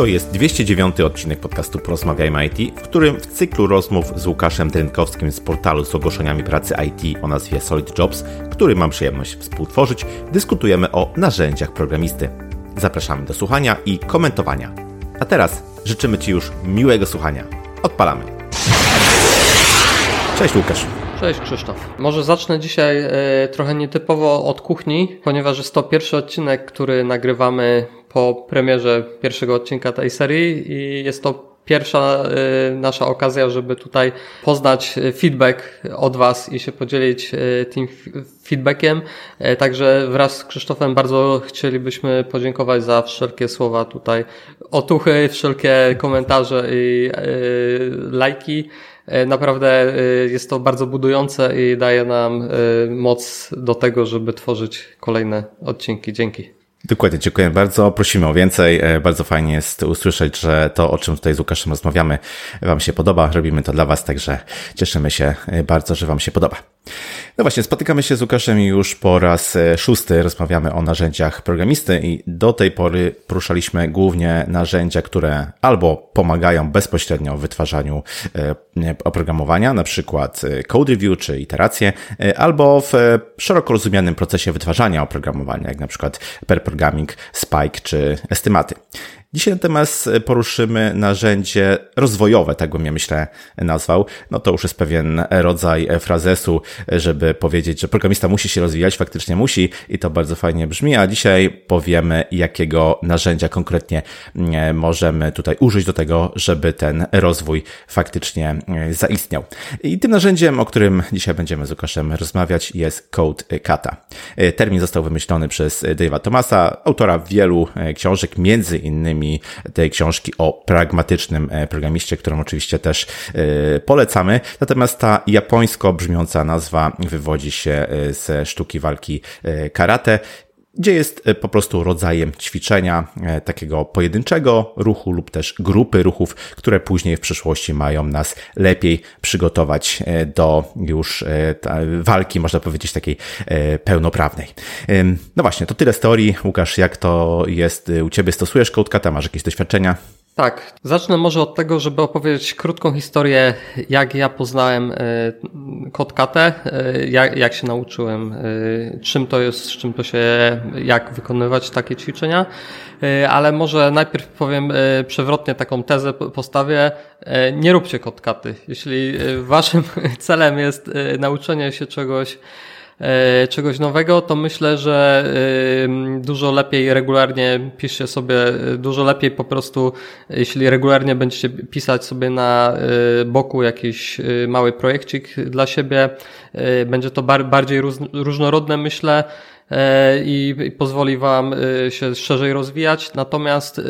To jest 209 odcinek podcastu Porozmawiajmy IT, w którym w cyklu rozmów z Łukaszem Drynkowskim z portalu z ogłoszeniami pracy IT o nazwie Solid Jobs, który mam przyjemność współtworzyć, dyskutujemy o narzędziach programisty. Zapraszamy do słuchania i komentowania. A teraz życzymy Ci już miłego słuchania. Odpalamy. Cześć Łukasz. Cześć Krzysztof. Może zacznę dzisiaj e, trochę nietypowo od kuchni, ponieważ jest to pierwszy odcinek, który nagrywamy po premierze pierwszego odcinka tej serii i jest to pierwsza y, nasza okazja, żeby tutaj poznać feedback od Was i się podzielić y, tym feedbackiem. Y, także wraz z Krzysztofem bardzo chcielibyśmy podziękować za wszelkie słowa tutaj, otuchy, wszelkie komentarze i lajki. Naprawdę jest to bardzo budujące i daje nam moc do tego, żeby tworzyć kolejne odcinki. Dzięki. Dokładnie, dziękuję bardzo. Prosimy o więcej. E, bardzo fajnie jest usłyszeć, że to, o czym tutaj z Łukaszem rozmawiamy, Wam się podoba. Robimy to dla Was, także cieszymy się e, bardzo, że Wam się podoba. No właśnie, spotykamy się z Łukaszem już po raz e, szósty. Rozmawiamy o narzędziach programisty i do tej pory poruszaliśmy głównie narzędzia, które albo pomagają bezpośrednio w wytwarzaniu oprogramowania, na przykład code review czy iteracje, albo w szeroko rozumianym procesie wytwarzania oprogramowania, jak na przykład per programming, Spike czy estymaty. Dzisiaj natomiast poruszymy narzędzie rozwojowe, tak bym je myślę nazwał. No to już jest pewien rodzaj frazesu, żeby powiedzieć, że programista musi się rozwijać, faktycznie musi i to bardzo fajnie brzmi, a dzisiaj powiemy, jakiego narzędzia konkretnie mm, możemy tutaj użyć do tego, żeby ten rozwój faktycznie zaistniał. I tym narzędziem, o którym dzisiaj będziemy z Łukaszem rozmawiać, jest Code Kata. Termin został wymyślony przez Dave'a Thomasa, autora wielu e, książek, między innymi tej książki o pragmatycznym e, programiście, którą oczywiście też e, polecamy. Natomiast ta japońsko brzmiąca nazwa wywodzi się e, ze sztuki walki karate gdzie jest po prostu rodzajem ćwiczenia takiego pojedynczego ruchu lub też grupy ruchów, które później w przyszłości mają nas lepiej przygotować do już walki, można powiedzieć, takiej pełnoprawnej. No właśnie, to tyle z teorii. Łukasz, jak to jest u Ciebie? Stosujesz Codecata? Masz jakieś doświadczenia? Tak, zacznę może od tego, żeby opowiedzieć krótką historię, jak ja poznałem Kotkatę, jak, jak się nauczyłem, czym to jest, z czym to się, jak wykonywać takie ćwiczenia, ale może najpierw powiem przewrotnie taką tezę postawię, nie róbcie kotkaty. Jeśli waszym celem jest nauczenie się czegoś, E, czegoś nowego, to myślę, że dużo lepiej regularnie piszcie sobie, e, dużo lepiej po prostu, jeśli regularnie będziecie pisać sobie na e, boku jakiś mały projekcik dla siebie, będzie to bardziej różnorodne, myślę, E, i, pozwoli Wam e, się szerzej rozwijać. Natomiast e,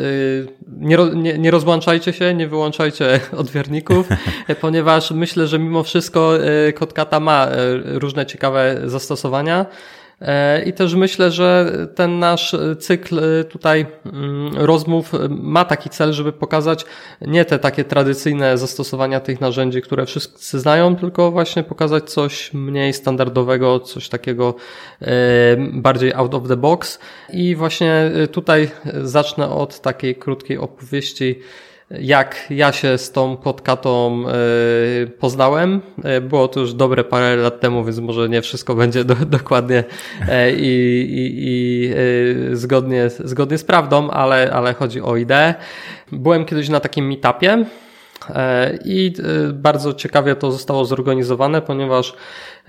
nie, nie, nie rozłączajcie się, nie wyłączajcie odbiorników, ponieważ myślę, że mimo wszystko Kotkata ma różne ciekawe zastosowania. E, I też myślę, że ten nasz cykl e, tutaj mm, rozmów ma taki cel, żeby pokazać nie te takie tradycyjne zastosowania tych narzędzi, które wszyscy znają, tylko właśnie pokazać coś mniej standardowego, coś takiego e, bardziej out of the box. I właśnie tutaj zacznę od takiej krótkiej opowieści jak ja się z tą kotkatą e, poznałem. E, było to już dobre parę lat temu, więc może nie wszystko będzie do, dokładnie e, i, i, i zgodnie, zgodnie z prawdą, ale, ale chodzi o ideę. Byłem kiedyś na takim meetupie i bardzo ciekawie to zostało zorganizowane, ponieważ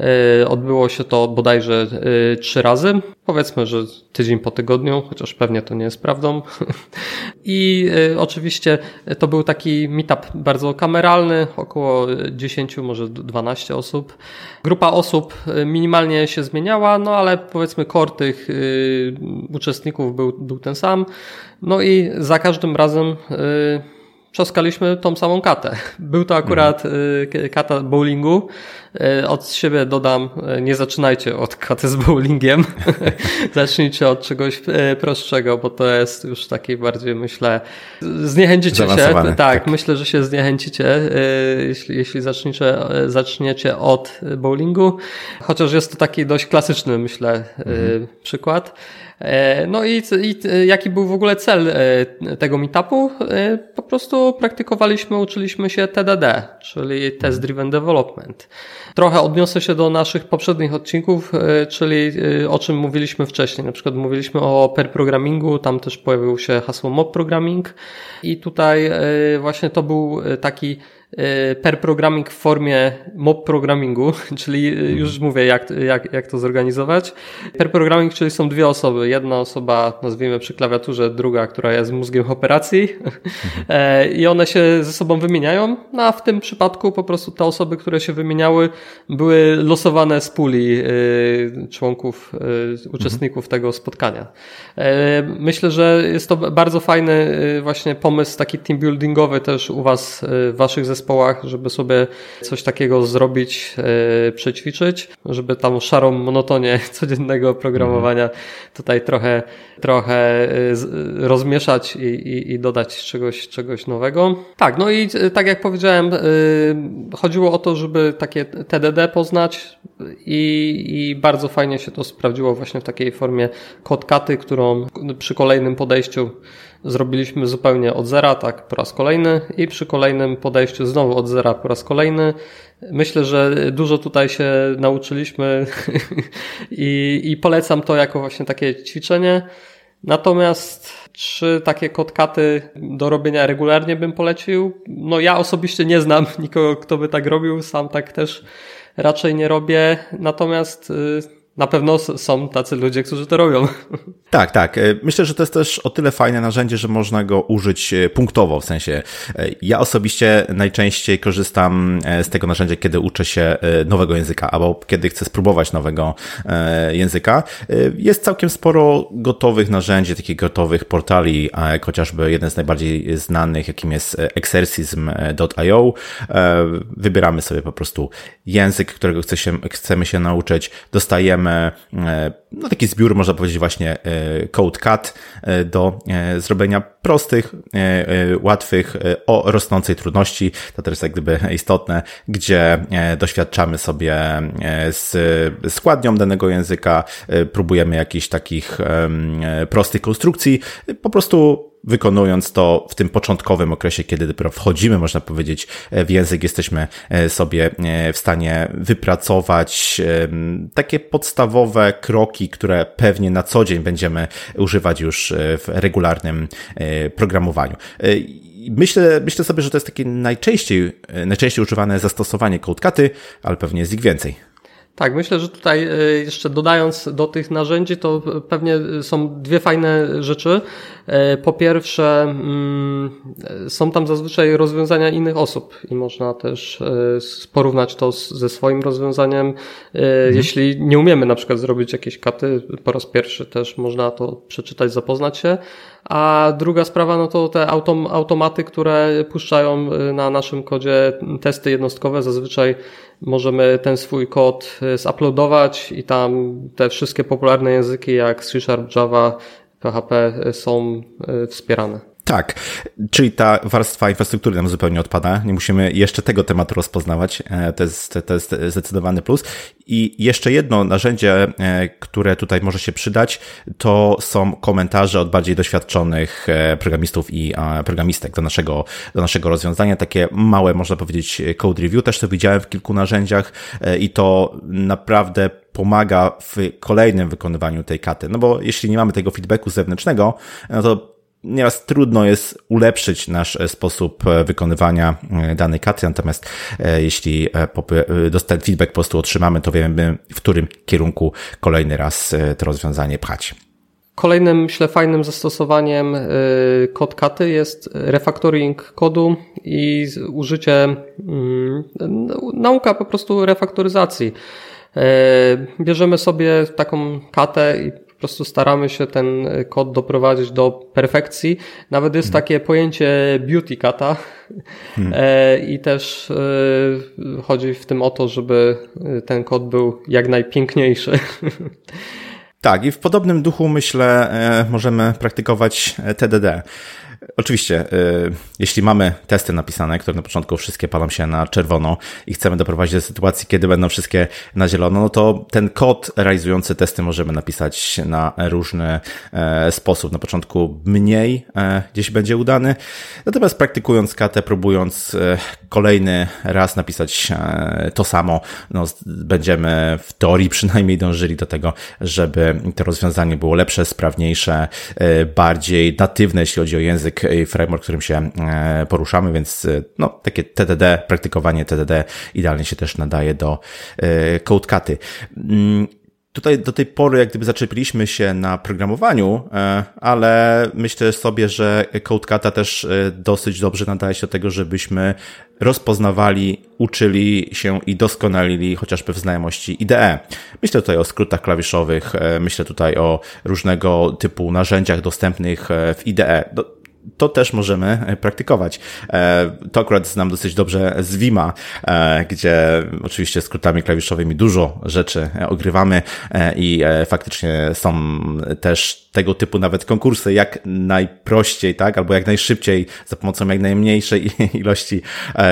E, odbyło się to bodajże e, trzy razy. Powiedzmy, że tydzień po tygodniu, chociaż pewnie to nie jest prawdą. I e, oczywiście to był taki meetup bardzo kameralny, około 10, może 12 osób. Grupa osób minimalnie się zmieniała, no ale powiedzmy core tych uczestników był, był ten sam. No i za każdym razem trzaskaliśmy tą samą katę. Był to akurat mhm. kata bowlingu. Y, od siebie dodam, y, nie zaczynajcie od katy z bowlingiem. Zacznijcie od czegoś prostszego, bo to jest już taki bardziej, myślę, zniechęcicie się. Tak, tak, myślę, że się zniechęcicie, jeśli, jeśli zaczniecie, zaczniecie od bowlingu. Chociaż jest to taki dość klasyczny, myślę, mhm. przykład. No i, i jaki był w ogóle cel tego meetupu? Po prostu praktykowaliśmy, uczyliśmy się TDD, czyli Test Driven Development. Trochę odniosę się do naszych poprzednich odcinków, czyli o czym mówiliśmy wcześniej. Na przykład mówiliśmy o pair programmingu, tam też pojawił się hasło mob programming i tutaj właśnie to był taki per programming w formie mob programmingu, czyli y, już mhm. mówię, jak, jak, jak to zorganizować. Per programming, czyli są dwie osoby. Jedna osoba, nazwijmy przy klawiaturze, druga, która jest mózgiem operacji mhm. e, i one się ze sobą wymieniają, no a w tym przypadku po prostu te osoby, które się wymieniały, były losowane z puli y, członków, uczestników tego spotkania. E, myślę, że jest to bardzo fajny właśnie pomysł taki team buildingowy też u Was, w Waszych zespołach zespołach, żeby sobie coś takiego zrobić, yy, przećwiczyć, żeby tam szarą monotonię codziennego programowania tutaj trochę, trochę yy, rozmieszać i, i, i, dodać czegoś, czegoś nowego. Tak, no i yy, tak jak powiedziałem, chodziło o to, żeby takie TDD poznać i, i bardzo fajnie się to sprawdziło właśnie w takiej formie kodkaty, którą przy kolejnym podejściu zrobiliśmy zupełnie od zera, tak po raz kolejny i przy kolejnym podejściu znowu od zera po raz kolejny. Myślę, że dużo tutaj się nauczyliśmy i, i polecam to jako właśnie takie ćwiczenie. Natomiast czy takie kotkaty do robienia regularnie bym polecił? No ja osobiście nie znam nikogo, kto by tak robił, sam tak też raczej nie robię. Natomiast y, na pewno są tacy ludzie, którzy to robią. Tak, tak. E, myślę, że to jest też o tyle fajne narzędzie, że można go użyć e, punktowo, w sensie e, ja osobiście najczęściej korzystam z tego narzędzia, kiedy uczę się nowego języka, albo kiedy chcę spróbować nowego języka. Jest całkiem sporo gotowych narzędzi, takich gotowych portali, chociażby jeden z najbardziej znanych, jakim jest exercism.io. Wybieramy sobie po prostu język, którego chcemy się nauczyć, dostajemy E, no taki zbiór, można powiedzieć właśnie e, code cut e, do zrobienia prostych, łatwych, o rosnącej trudności. To też jest jak gdyby istotne, gdzie doświadczamy sobie z składnią danego języka, próbujemy jakichś takich prostych konstrukcji, po prostu wykonując to w tym początkowym okresie, kiedy dopiero wchodzimy, można powiedzieć, w język, jesteśmy e, sobie e, w stanie wypracować takie podstawowe kroki, które pewnie na co dzień będziemy używać już e, w regularnym programowaniu. Myślę, myślę sobie, że to jest takie najczęściej, najczęściej używane zastosowanie CodeCaty, ale pewnie jest ich więcej. Tak, myślę, że tutaj jeszcze dodając do tych narzędzi, to pewnie są dwie fajne rzeczy. E, po pierwsze, mm, są tam zazwyczaj rozwiązania innych osób i można też e, porównać to ze swoim rozwiązaniem. Mhm. Jeśli nie umiemy na przykład zrobić jakiejś katy po raz pierwszy, też można to przeczytać, zapoznać się. A druga sprawa, no to te autom, automaty, które puszczają na naszym kodzie testy jednostkowe, zazwyczaj możemy ten swój kod e, zuploadować i tam te wszystkie popularne języki jak C Sharp, Java, PHP e, są e, wspierane. Tak, czyli ta warstwa infrastruktury nam zupełnie odpada. Nie musimy jeszcze tego tematu rozpoznawać. E, to jest, to jest zdecydowany plus. I jeszcze jedno narzędzie, e, które tutaj może się przydać, to są komentarze od bardziej doświadczonych e, programistów i programistek do naszego, do naszego rozwiązania. Takie małe, można powiedzieć, code review. Też to widziałem w kilku narzędziach i to naprawdę pomaga w kolejnym wykonywaniu tej katy. No bo jeśli nie mamy tego feedbacku zewnętrznego, no to nieraz trudno jest ulepszyć nasz e, sposób e, wykonywania e, danej katy, natomiast jeśli ten feedback po prostu otrzymamy, to wiemy, w którym kierunku kolejny raz to rozwiązanie pchać. Kolejnym, myślę, fajnym zastosowaniem CodeCaty jest refactoring kodu i użycie, mm, nauka po prostu refaktoryzacji. Bierzemy sobie taką katę i prostu staramy się ten kod doprowadzić do perfekcji. Nawet jest hmm. takie pojęcie beauty kata hmm. E, i też e, chodzi w tym o to, żeby ten kod był jak najpiękniejszy. Tak, i w podobnym duchu myślę, e, możemy praktykować TDD. Oczywiście, y, jeśli mamy testy napisane, które na początku wszystkie palą się na czerwono i chcemy doprowadzić do sytuacji, kiedy będą wszystkie na zielono, no to ten kod realizujący testy możemy napisać na różny e, sposób. Na początku mniej e, gdzieś będzie udany, natomiast praktykując KT, próbując e, kolejny raz napisać to samo, no, będziemy w teorii przynajmniej dążyli do tego, żeby to rozwiązanie było lepsze, sprawniejsze, bardziej natywne, jeśli chodzi o język i framework, którym się e, poruszamy, więc e, no, takie TDD, praktykowanie TDD idealnie się też nadaje do e, CodeCaty. Mm, tutaj do tej pory jak gdyby zaczepiliśmy się na programowaniu, ale myślę sobie, że CodeCata też dosyć dobrze nadaje się do tego, żebyśmy rozpoznawali, uczyli się i doskonalili chociażby w znajomości IDE. Myślę tutaj o skrótach klawiszowych, myślę tutaj o różnego typu narzędziach dostępnych w IDE to też możemy e, praktykować. E, to akurat znam dosyć dobrze z Vima, e, gdzie oczywiście skrótami klawiszowymi dużo rzeczy ogrywamy i faktycznie są też tego typu nawet konkursy, jak najprościej, tak, albo jak najszybciej za pomocą jak najmniejszej ilości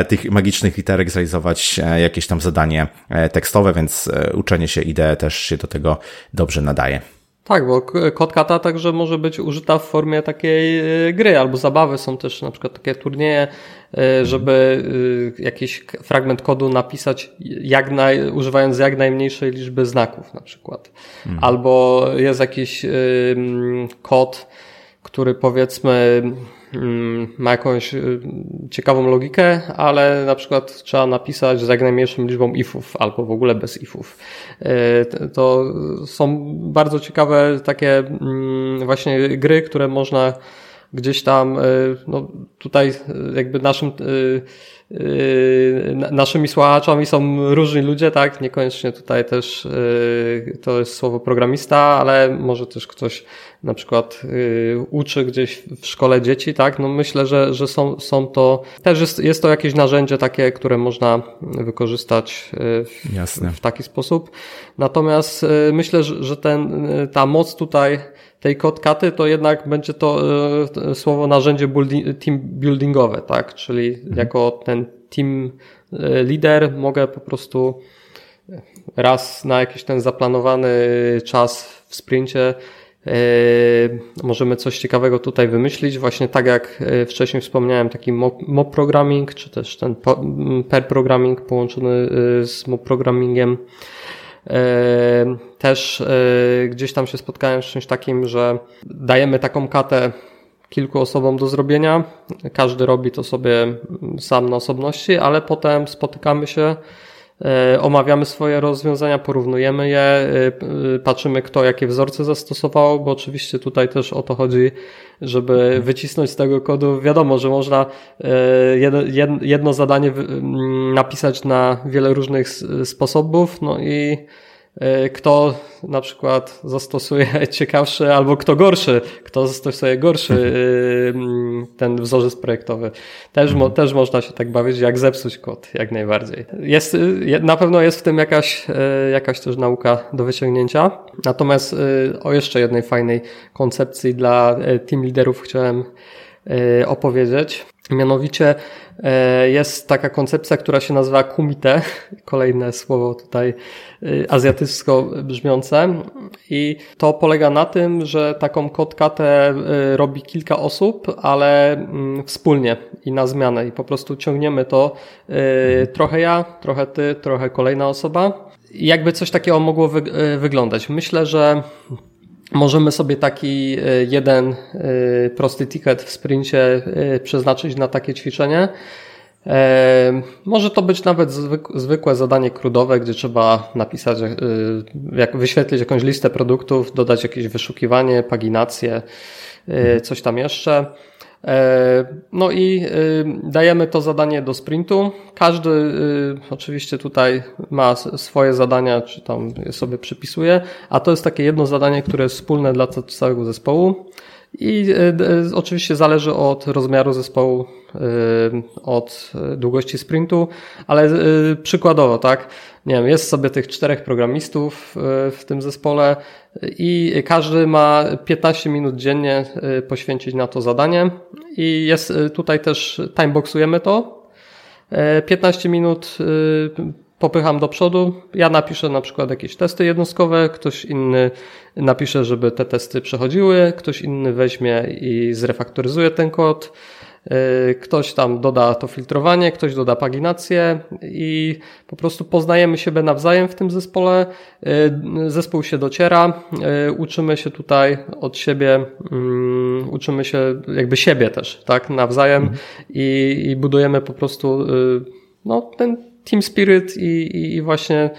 tych magicznych literek zrealizować jakieś tam zadanie tekstowe, więc uczenie się IDE też się do tego dobrze nadaje. Tak, bo kotkata także może być użyta w formie takiej e, gry albo zabawy. Są też na przykład takie turnieje, e, żeby e, jakiś fragment kodu napisać jak naj, używając jak najmniejszej liczby znaków na przykład. Mhm. Albo jest jakiś kod, który powiedzmy ma jakąś y, ciekawą logikę, ale na przykład trzeba napisać z jak najmniejszą liczbą ifów albo w ogóle bez ifów. Y, to są bardzo ciekawe takie mm, właśnie gry, które można gdzieś tam, y, no tutaj jakby naszym naszymi słuchaczami są różni ludzie, tak? Niekoniecznie tutaj też yy, to jest słowo programista, ale może też ktoś na przykład yy, uczy gdzieś w szkole dzieci, tak? No myślę, że, że są, są to, też jest, jest to jakieś narzędzie takie, które można wykorzystać w, Jasne. w taki sposób. Natomiast myślę, że ten, ta moc tutaj tej kotkaty, to jednak będzie to słowo narzędzie team buildingowe, tak? Czyli mhm. jako ten team e, leader mogę po prostu raz na jakiś ten zaplanowany czas w sprincie e, możemy coś ciekawego tutaj wymyślić. Właśnie tak jak wcześniej wspomniałem, taki mob programming, czy też ten pair programming połączony z mob programmingiem. E, też e, gdzieś tam się spotkałem z czymś takim, że dajemy taką katę kilku osobom do zrobienia. Każdy robi to sobie sam na osobności, ale potem spotykamy się, e, omawiamy swoje rozwiązania, porównujemy je, patrzymy kto jakie wzorce zastosował, bo oczywiście tutaj też o to chodzi, żeby wycisnąć z tego kodu. Wiadomo, że można jedno zadanie napisać na wiele różnych sposobów, no i E, kto na przykład zastosuje ciekawszy albo kto gorszy, kto zastosuje gorszy mhm. e, ten wzorzec projektowy. Też, mo, mhm. też można się tak bawić, jak zepsuć kod, jak najbardziej. Jest, na pewno jest w tym jakaś, e, jakaś też nauka do wyciągnięcia. Natomiast o jeszcze jednej fajnej koncepcji dla team liderów chciałem opowiedzieć. Mianowicie e, jest taka koncepcja, która się nazywa kumite, kolejne słowo tutaj e, azjatycko brzmiące i to polega na tym, że taką kotkatę e, robi kilka osób, ale mm, wspólnie i na zmianę i po prostu ciągniemy to trochę ja, trochę ty, trochę kolejna osoba. Jakby coś takiego mogło wyglądać. Myślę, że Możemy sobie taki e, jeden e, prosty ticket w sprincie e, przeznaczyć na takie ćwiczenie. Może to być nawet zwykłe zadanie krudowe, gdzie trzeba napisać, jak wyświetlić jakąś listę produktów, dodać jakieś wyszukiwanie, paginację, coś tam jeszcze. E, no i e, dajemy to zadanie do sprintu. Każdy e, oczywiście tutaj ma swoje zadania, czy tam sobie przypisuje, a to jest takie jedno zadanie, które jest wspólne dla całego zespołu. I oczywiście zależy od rozmiaru zespołu, od długości sprintu, ale przykładowo, tak, nie wiem, jest sobie tych czterech programistów w tym zespole i każdy ma 15 minut dziennie poświęcić na to zadanie i jest tutaj też timeboxujemy to. 15 minut popycham do przodu. Ja napiszę na przykład jakieś testy jednostkowe, ktoś inny napisze, żeby te testy przechodziły, ktoś inny weźmie i zrefaktoryzuje ten kod. Y, ktoś tam doda to filtrowanie, ktoś doda paginację i po prostu poznajemy siebie nawzajem w tym zespole. Y, zespół się dociera, y, uczymy się tutaj od siebie, mm, uczymy się jakby siebie też, tak, nawzajem mhm. i, i budujemy po prostu no, ten team spirit i, i właśnie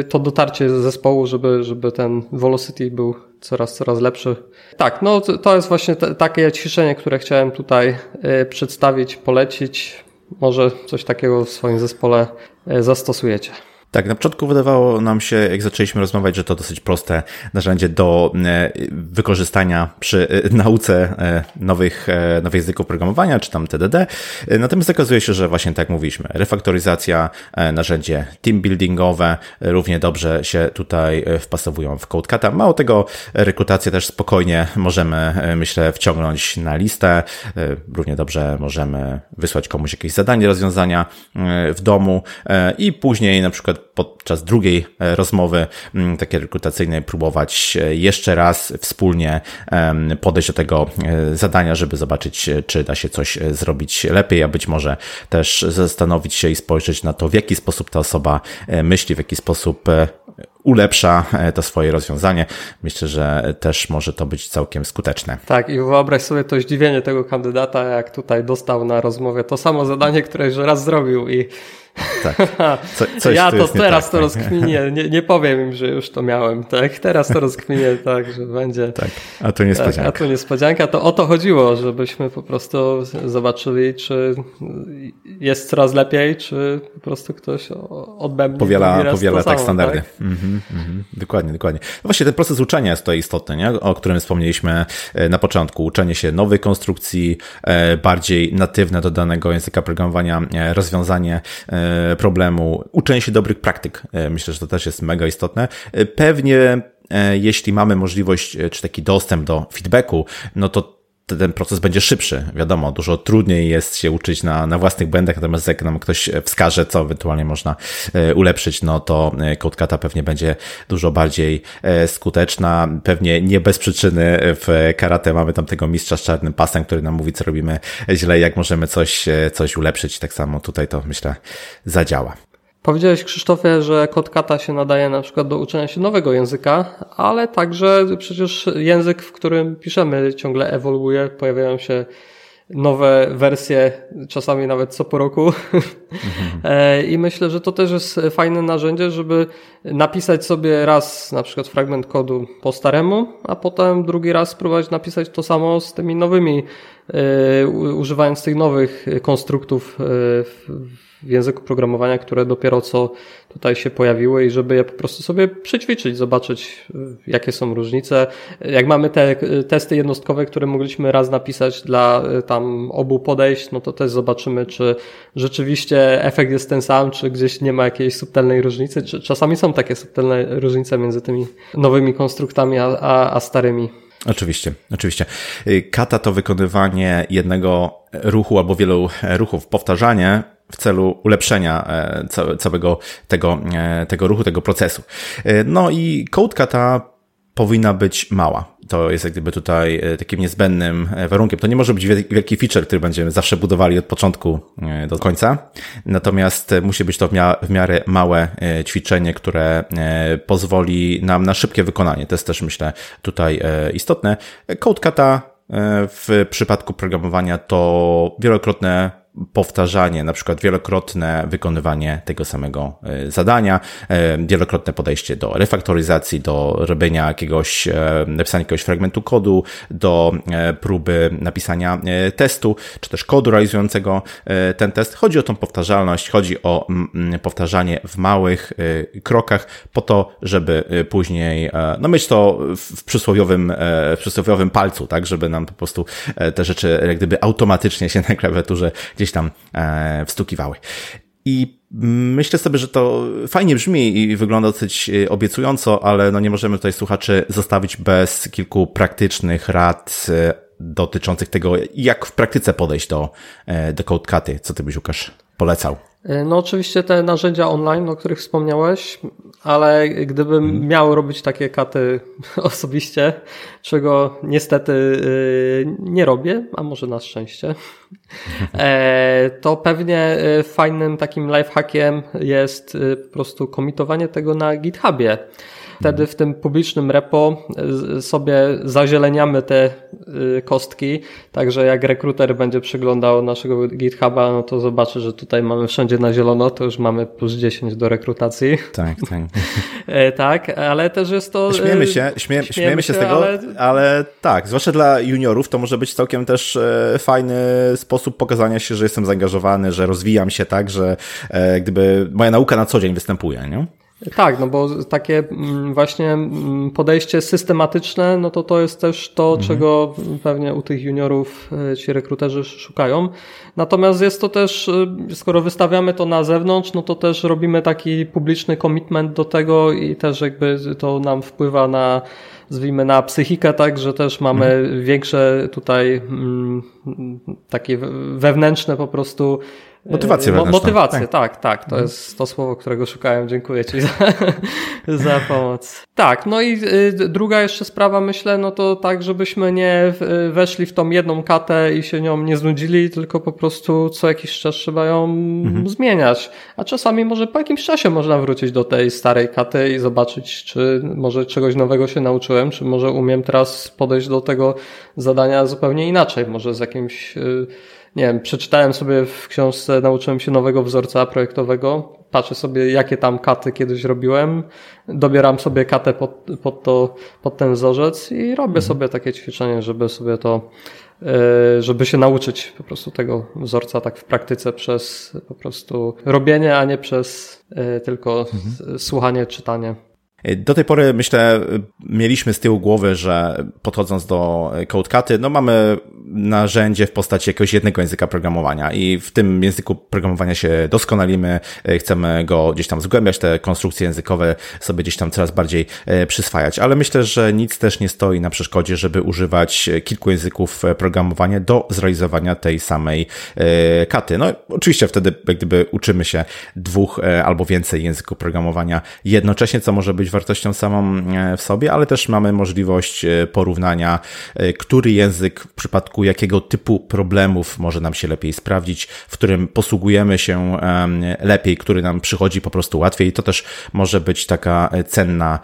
y, to dotarcie zespołu, żeby, żeby ten velocity był coraz, coraz lepszy. Tak, no to jest właśnie takie ćwiczenie, które chciałem tutaj y, przedstawić, polecić. Może coś takiego w swoim zespole y, zastosujecie. Tak, na początku wydawało nam się, jak zaczęliśmy rozmawiać, że to dosyć proste narzędzie do e, wykorzystania przy e, nauce e, nowych, nowych języków programowania, czy tam TDD. Natomiast okazuje się, że właśnie tak mówiliśmy, refaktoryzacja, narzędzie team buildingowe równie dobrze się tutaj wpasowują w CodeCata. Mało tego, rekrutację też spokojnie możemy, myślę, wciągnąć na listę. Równie dobrze możemy wysłać komuś jakieś zadanie, rozwiązania w domu i później na przykład podczas drugiej e, rozmowy mm, takiej rekrutacyjnej próbować e, jeszcze raz wspólnie podejść do tego e, zadania, żeby zobaczyć, czy da się coś zrobić lepiej, a być może też zastanowić się i spojrzeć na to, w jaki sposób ta osoba myśli, w jaki sposób ulepsza to swoje rozwiązanie. Myślę, że też może to być całkiem skuteczne. Tak, i wyobraź sobie to zdziwienie tego kandydata, jak tutaj dostał na rozmowie to samo zadanie, które już raz zrobił i tak. Co, ja to teraz tak, to tak. rozkminię, nie, nie powiem im, że już to miałem, tak? Teraz to rozkminię tak, że będzie. Tak, a tu niespodzianka. Tak, a tu niespodzianka, to o to chodziło, żebyśmy po prostu zobaczyli, czy jest coraz lepiej, czy po prostu ktoś odbędzie. Powiela, powiela tak samo, standardy. Tak? Mhm, mhm, dokładnie, dokładnie. No właśnie ten proces uczenia jest tutaj istotny, nie? o którym wspomnieliśmy e, na początku. Uczenie się nowej konstrukcji, e, bardziej natywne do danego języka programowania e, rozwiązanie problemu, uczenie się dobrych praktyk. E, myślę, że to też jest mega istotne. E, pewnie jeśli mamy możliwość, czy taki dostęp do feedbacku, no to ten proces będzie szybszy. Wiadomo, dużo trudniej jest się uczyć na, na własnych błędach, natomiast jak nam ktoś wskaże, co ewentualnie można ulepszyć, no to CodeCata pewnie będzie dużo bardziej skuteczna. Pewnie nie bez przyczyny w karate mamy tam tego mistrza z czarnym pasem, który nam mówi, co robimy źle, jak możemy coś, coś ulepszyć. Tak samo tutaj to myślę zadziała. Powiedziałeś Krzysztofie, że kata się nadaje na przykład do uczenia się nowego języka, ale także przecież język, w którym piszemy ciągle ewoluuje, pojawiają się nowe wersje, czasami nawet co po roku. Mhm. I myślę, że to też jest fajne narzędzie, żeby napisać sobie raz na przykład fragment kodu po staremu, a potem drugi raz spróbować napisać to samo z tymi nowymi, e, używając tych nowych konstruktów e, w języku programowania, które dopiero co tutaj się pojawiły i żeby je po prostu sobie przećwiczyć, zobaczyć jakie są różnice. Jak mamy te testy jednostkowe, które mogliśmy raz napisać dla e, tam obu podejść, no to też zobaczymy, czy rzeczywiście efekt jest ten sam, czy gdzieś nie ma jakiejś subtelnej różnicy. Czasami są takie subtelne różnice między tymi nowymi konstruktami a, a, a starymi. Oczywiście, oczywiście. Y, kata to wykonywanie jednego ruchu albo wielu ruchów, powtarzanie w celu ulepszenia e, całego tego, e, tego ruchu, tego procesu. E, no i code kata powinna być mała. To jest jak gdyby tutaj takim niezbędnym warunkiem. To nie może być wielki feature, który będziemy zawsze budowali od początku do końca. Natomiast musi być to w miarę małe ćwiczenie, które pozwoli nam na szybkie wykonanie. To jest też myślę tutaj istotne. Code kata w przypadku programowania to wielokrotne powtarzanie, na przykład wielokrotne wykonywanie tego samego zadania, wielokrotne podejście do refaktoryzacji, do robienia jakiegoś, napisania jakiegoś fragmentu kodu, do próby napisania testu, czy też kodu realizującego ten test. Chodzi o tą powtarzalność, chodzi o powtarzanie w małych krokach po to, żeby później, no mieć to w przysłowiowym, w przysłowiowym palcu, tak, żeby nam po prostu te rzeczy jak gdyby automatycznie się na klawiaturze gdzieś tam e, wstukiwały. I myślę sobie, że to fajnie brzmi i wygląda dosyć e, obiecująco, ale no nie możemy tutaj słuchaczy zostawić bez kilku praktycznych rad e, dotyczących tego, jak w praktyce podejść do, do CodeCuty. Co ty byś, Łukasz, polecał? E, no oczywiście te narzędzia online, o których wspomniałeś, ale gdybym hmm. miał robić takie katy osobiście, czego niestety e, nie robię, a może na szczęście, e, to pewnie fajnym takim lifehackiem jest po prostu komitowanie tego na GitHubie. Wtedy w tym publicznym repo y, sobie zazieleniamy te y, kostki, także jak rekruter będzie przeglądał naszego GitHuba, no to zobaczy, że tutaj mamy wszędzie na zielono, to już mamy plus 10 do rekrutacji. Tak, tak. E, tak, ale też jest to... Śmiemy się, śmie, śmiejemy, śmiejemy się z tego, ale... ale tak, zwłaszcza dla juniorów to może być całkiem też e, fajny sposób pokazania się, że jestem zaangażowany, że rozwijam się tak, że e, gdyby moja nauka na co dzień występuje, nie? Tak, no bo takie mm, właśnie mm, podejście systematyczne, no to to jest też to, mhm. czego pewnie u tych juniorów e, ci rekruterzy szukają. Natomiast jest to też, e, skoro wystawiamy to na zewnątrz, no to też robimy taki publiczny commitment do tego i też jakby to nam wpływa na nazwijmy na psychikę, tak, że też mamy mhm. większe tutaj mm, takie wewnętrzne po prostu Motywację Mo Motywację, tak. tak, tak. To mhm. jest to słowo, którego szukałem. Dziękuję Ci za, za pomoc. Tak, no i y, druga jeszcze sprawa, myślę, no to tak, żebyśmy nie weszli w tą jedną katę i się nią nie znudzili, tylko po prostu co jakiś czas trzeba ją mhm. zmieniać. A czasami może po jakimś czasie można wrócić do tej starej katy i zobaczyć, czy może czegoś nowego się nauczyłem, czy może umiem teraz podejść do tego zadania zupełnie inaczej, może z jakimś y, nie wiem, przeczytałem sobie w książce, nauczyłem się nowego wzorca projektowego, patrzę sobie, jakie tam katy kiedyś robiłem, dobieram sobie katę pod, pod, to, pod ten wzorzec i robię mhm. sobie takie ćwiczenie, żeby sobie to, e, żeby się nauczyć po prostu tego wzorca tak w praktyce przez po prostu robienie, a nie przez e, tylko mhm. słuchanie, czytanie. Do tej pory, myślę, mieliśmy z tyłu głowy, że podchodząc do CodeCuty, no mamy narzędzie w postaci jakiegoś jednego języka programowania i w tym języku programowania się doskonalimy, chcemy go gdzieś tam zgłębiać, te konstrukcje językowe sobie gdzieś tam coraz bardziej e, przyswajać, ale myślę, że nic też nie stoi na przeszkodzie, żeby używać kilku języków programowania do zrealizowania tej samej e, katy. No oczywiście wtedy jak gdyby uczymy się dwóch e, albo więcej języków programowania jednocześnie, co może być wartością samą e, w sobie, ale też mamy możliwość e, porównania, e, który język w przypadku jakiego typu problemów może nam się lepiej sprawdzić, w którym posługujemy się lepiej, który nam przychodzi po prostu łatwiej. To też może być taka cenna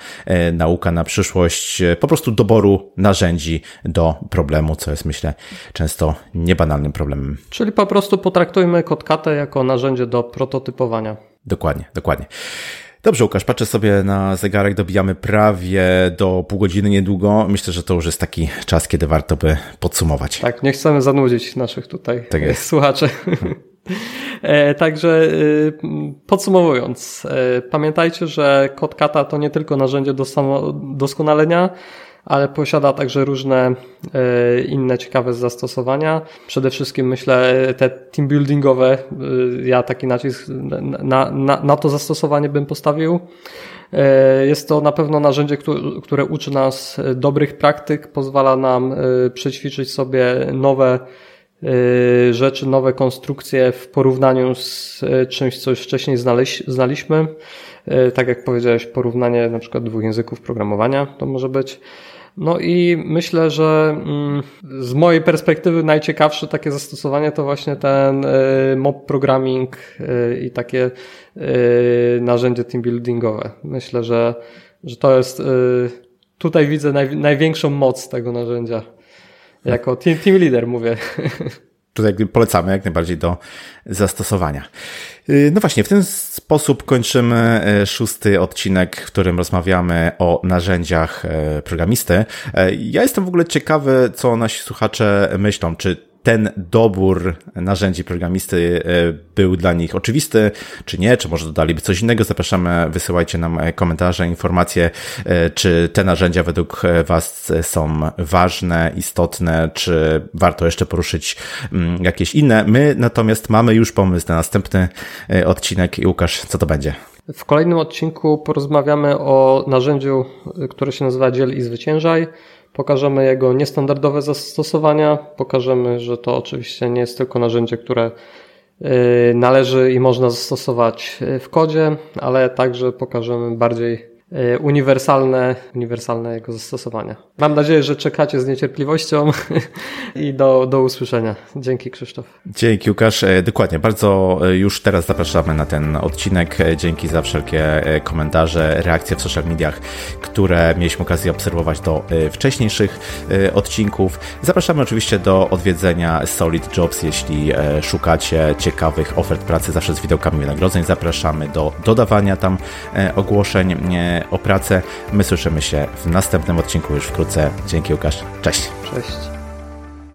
nauka na przyszłość, po prostu doboru narzędzi do problemu, co jest myślę często niebanalnym problemem. Czyli po prostu potraktujmy Kotkatę jako narzędzie do prototypowania. Dokładnie, dokładnie. Dobrze, Łukasz, patrzę sobie na zegarek, dobijamy prawie do pół godziny niedługo. Myślę, że to już jest taki czas, kiedy warto by podsumować. Tak, nie chcemy zanudzić naszych tutaj tak jest. słuchaczy. E, także y, podsumowując, e, pamiętajcie, że Kotkata to nie tylko narzędzie do doskonalenia, ale posiada także różne e, inne ciekawe zastosowania. Przede wszystkim myślę te team buildingowe, e, ja taki nacisk na, na, na to zastosowanie bym postawił. E, jest to na pewno narzędzie, które uczy nas dobrych praktyk, pozwala nam przećwiczyć sobie nowe rzeczy, nowe konstrukcje w porównaniu z czymś, co już wcześniej znaliśmy. Tak jak powiedziałeś, porównanie na przykład dwóch języków programowania to może być. No i myślę, że mm, z mojej perspektywy najciekawsze takie zastosowanie to właśnie ten y, mob programming y, i takie y, narzędzie team buildingowe. Myślę, że, że to jest, tutaj widzę naj, największą moc tego narzędzia. Jako team, team leader mówię. tutaj polecamy jak najbardziej do zastosowania. Y, no właśnie, w ten sposób kończymy y, szósty odcinek, w którym rozmawiamy o narzędziach y, programisty. Ja jestem w ogóle ciekawy, co nasi słuchacze myślą. Czy ten dobór narzędzi programisty e, był dla nich oczywisty, czy nie, czy może dodaliby coś innego. Zapraszamy, wysyłajcie nam e, komentarze, informacje, e, czy te narzędzia według Was są ważne, istotne, czy warto jeszcze poruszyć mm, jakieś inne. My natomiast mamy już pomysł na następny odcinek i Łukasz, co to będzie? W kolejnym odcinku porozmawiamy o narzędziu, które się nazywa Dziel i Zwyciężaj. Pokażemy jego niestandardowe zastosowania, pokażemy, że to oczywiście nie jest tylko narzędzie, które y, należy i można zastosować w kodzie, ale także pokażemy bardziej uniwersalne, uniwersalne jego zastosowania. Mam nadzieję, że czekacie z niecierpliwością i do, do usłyszenia. Dzięki Krzysztof. Dzięki Łukasz. E, dokładnie, bardzo e, już teraz zapraszamy na ten odcinek. Dzięki za wszelkie komentarze, reakcje w social mediach, które mieliśmy okazję obserwować do wcześniejszych odcinków. Zapraszamy oczywiście do odwiedzenia Solid Jobs, jeśli szukacie ciekawych ofert pracy zawsze z widełkami wynagrodzeń. Zapraszamy do dodawania tam ogłoszeń o pracę. My słyszymy się w następnym odcinku już wkrótce. Dzięki Łukasz. Cześć. Cześć.